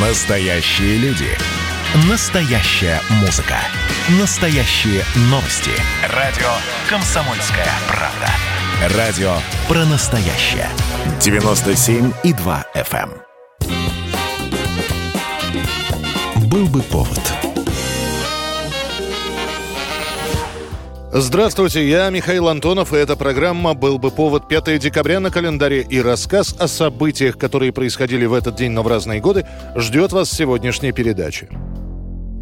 Настоящие люди. Настоящая музыка. Настоящие новости. Радио «Комсомольская правда». Радио про настоящее. 97,2 FM. эм. Был бы повод. Здравствуйте, я Михаил Антонов, и эта программа «Был бы повод» 5 декабря на календаре и рассказ о событиях, которые происходили в этот день, но в разные годы, ждет вас в сегодняшней передаче.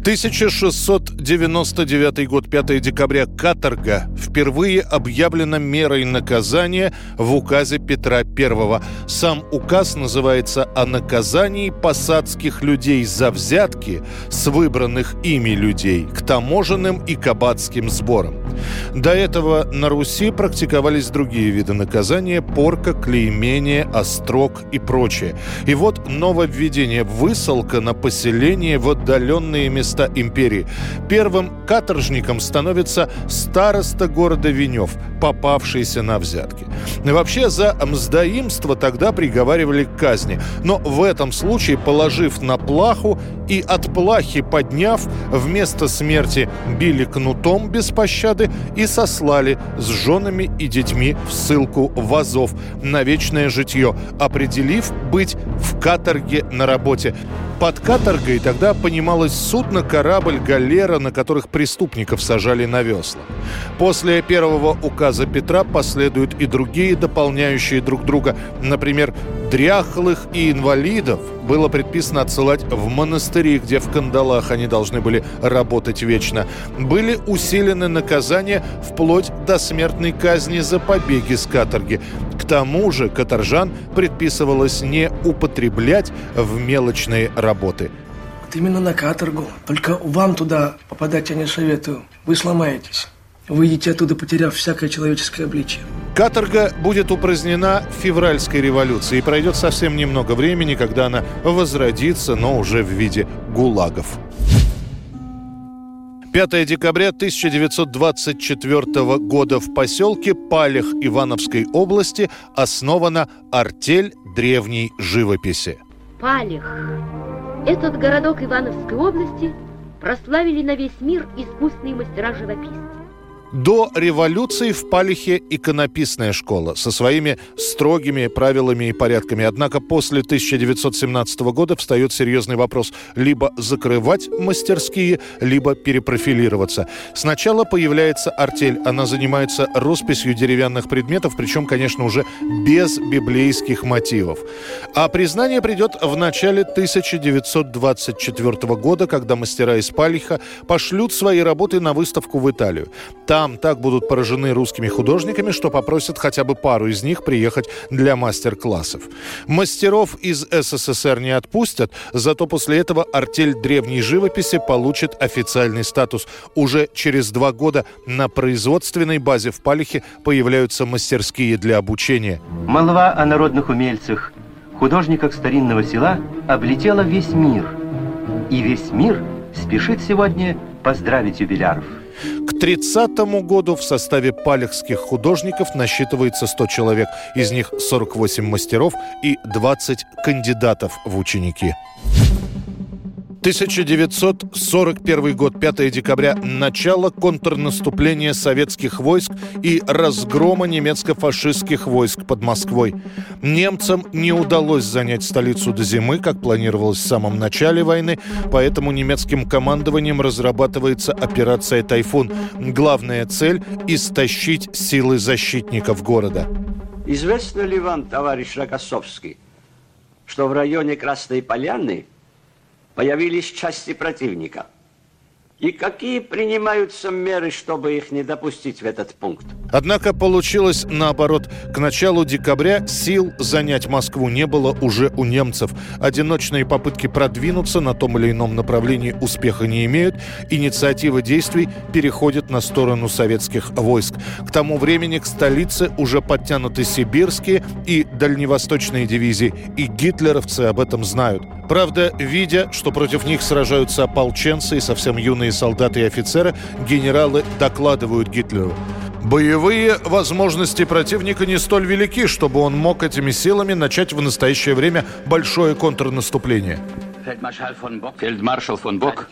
1699 год, 5 декабря, каторга впервые объявлена мерой наказания в указе Петра I. Сам указ называется «О наказании посадских людей за взятки с выбранных ими людей к таможенным и кабацким сборам». До этого на Руси практиковались другие виды наказания – порка, клеймение, острог и прочее. И вот нововведение – высылка на поселение в отдаленные места империи. Первым каторжником становится староста города Венев, попавшийся на взятки. Вообще за мздоимство тогда приговаривали к казни, но в этом случае, положив на плаху и от плахи подняв, вместо смерти били кнутом без пощады и сослали с женами и детьми в ссылку в Азов на вечное житье, определив быть в каторге на работе. Под каторгой тогда понималось судно, корабль, галера, на которых преступников сажали на весла. После первого указа Петра последуют и другие, дополняющие друг друга. Например, дряхлых и инвалидов было предписано отсылать в монастыри, где в кандалах они должны были работать вечно. Были усилены наказания вплоть до смертной казни за побеги с каторги. К тому же каторжан предписывалось не употреблять в мелочные работы. Вот именно на каторгу. Только вам туда попадать я не советую. Вы сломаетесь. Выйдете оттуда, потеряв всякое человеческое обличие. Каторга будет упразднена в февральской революции и пройдет совсем немного времени, когда она возродится, но уже в виде гулагов. 5 декабря 1924 года в поселке Палех Ивановской области основана артель древней живописи. Палех. Этот городок Ивановской области прославили на весь мир искусные мастера-живописцы. До революции в Палихе иконописная школа со своими строгими правилами и порядками. Однако после 1917 года встает серьезный вопрос либо закрывать мастерские, либо перепрофилироваться. Сначала появляется артель. Она занимается росписью деревянных предметов, причем, конечно, уже без библейских мотивов. А признание придет в начале 1924 года, когда мастера из Палиха пошлют свои работы на выставку в Италию. Там так будут поражены русскими художниками, что попросят хотя бы пару из них приехать для мастер-классов. Мастеров из СССР не отпустят, зато после этого артель древней живописи получит официальный статус. Уже через два года на производственной базе в Палихе появляются мастерские для обучения. Молва о народных умельцах, художниках старинного села облетела весь мир. И весь мир спешит сегодня поздравить юбиляров. К 30 году в составе палехских художников насчитывается 100 человек. Из них 48 мастеров и 20 кандидатов в ученики. 1941 год, 5 декабря, начало контрнаступления советских войск и разгрома немецко-фашистских войск под Москвой. Немцам не удалось занять столицу до зимы, как планировалось в самом начале войны, поэтому немецким командованием разрабатывается операция «Тайфун». Главная цель – истощить силы защитников города. Известно ли вам, товарищ Рокоссовский, что в районе Красной Поляны появились части противника? И какие принимаются меры, чтобы их не допустить в этот пункт? Однако получилось наоборот. К началу декабря сил занять Москву не было уже у немцев. Одиночные попытки продвинуться на том или ином направлении успеха не имеют. Инициатива действий переходит на сторону советских войск. К тому времени к столице уже подтянуты сибирские и дальневосточные дивизии. И гитлеровцы об этом знают. Правда, видя, что против них сражаются ополченцы и совсем юные солдаты и офицеры, генералы докладывают Гитлеру. Боевые возможности противника не столь велики, чтобы он мог этими силами начать в настоящее время большое контрнаступление. Фельдмаршал фон Бок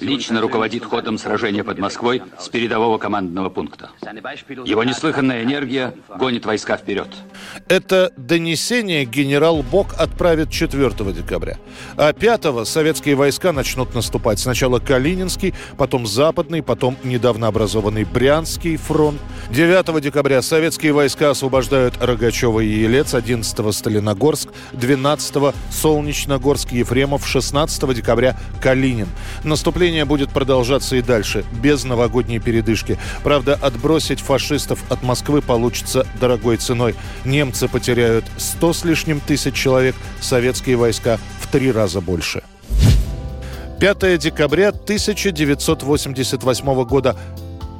лично руководит ходом сражения под Москвой с передового командного пункта. Его неслыханная энергия гонит войска вперед. Это донесение генерал Бок отправит 4 декабря. А 5 советские войска начнут наступать. Сначала Калининский, потом Западный, потом недавно образованный Брянский фронт. 9 декабря советские войска освобождают Рогачева и Елец, 11 Сталиногорск, 12 Солнечногорск, Ефремов, 16 декабря Калинин. Наступление будет продолжаться и дальше, без новогодней передышки. Правда, отбросить фашистов от Москвы получится дорогой ценой. Немцы потеряют 100 с лишним тысяч человек, советские войска в три раза больше. 5 декабря 1988 года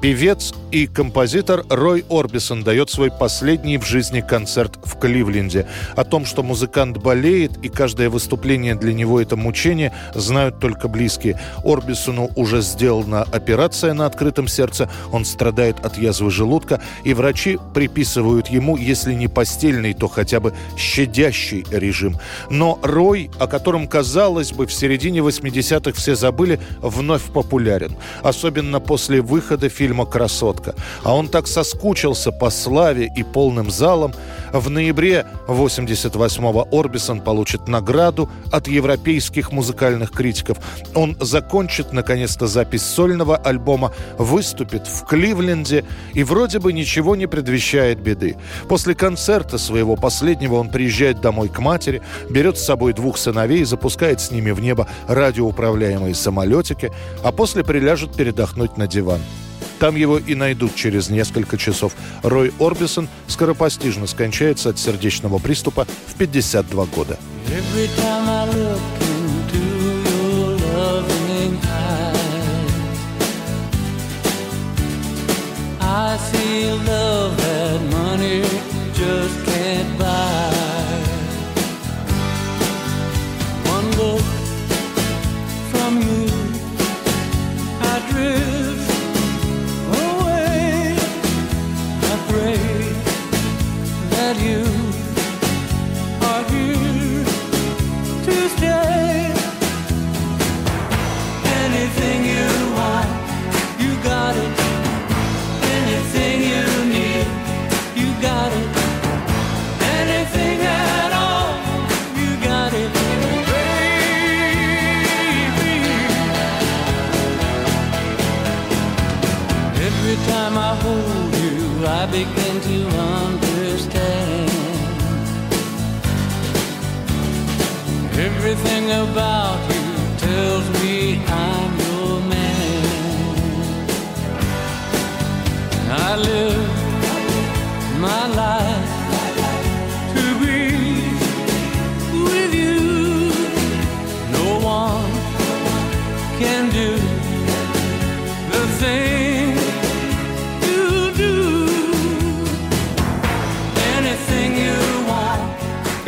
Певец и композитор Рой Орбисон дает свой последний в жизни концерт в Кливленде. О том, что музыкант болеет и каждое выступление для него это мучение, знают только близкие. Орбисону уже сделана операция на открытом сердце, он страдает от язвы желудка, и врачи приписывают ему, если не постельный, то хотя бы щадящий режим. Но Рой, о котором, казалось бы, в середине 80-х все забыли, вновь популярен. Особенно после выхода фильма фильма «Красотка». А он так соскучился по славе и полным залам. В ноябре 88-го Орбисон получит награду от европейских музыкальных критиков. Он закончит, наконец-то, запись сольного альбома, выступит в Кливленде и вроде бы ничего не предвещает беды. После концерта своего последнего он приезжает домой к матери, берет с собой двух сыновей, запускает с ними в небо радиоуправляемые самолетики, а после приляжет передохнуть на диван. Там его и найдут через несколько часов. Рой Орбисон скоропостижно скончается от сердечного приступа в 52 года. I see love that money just nobody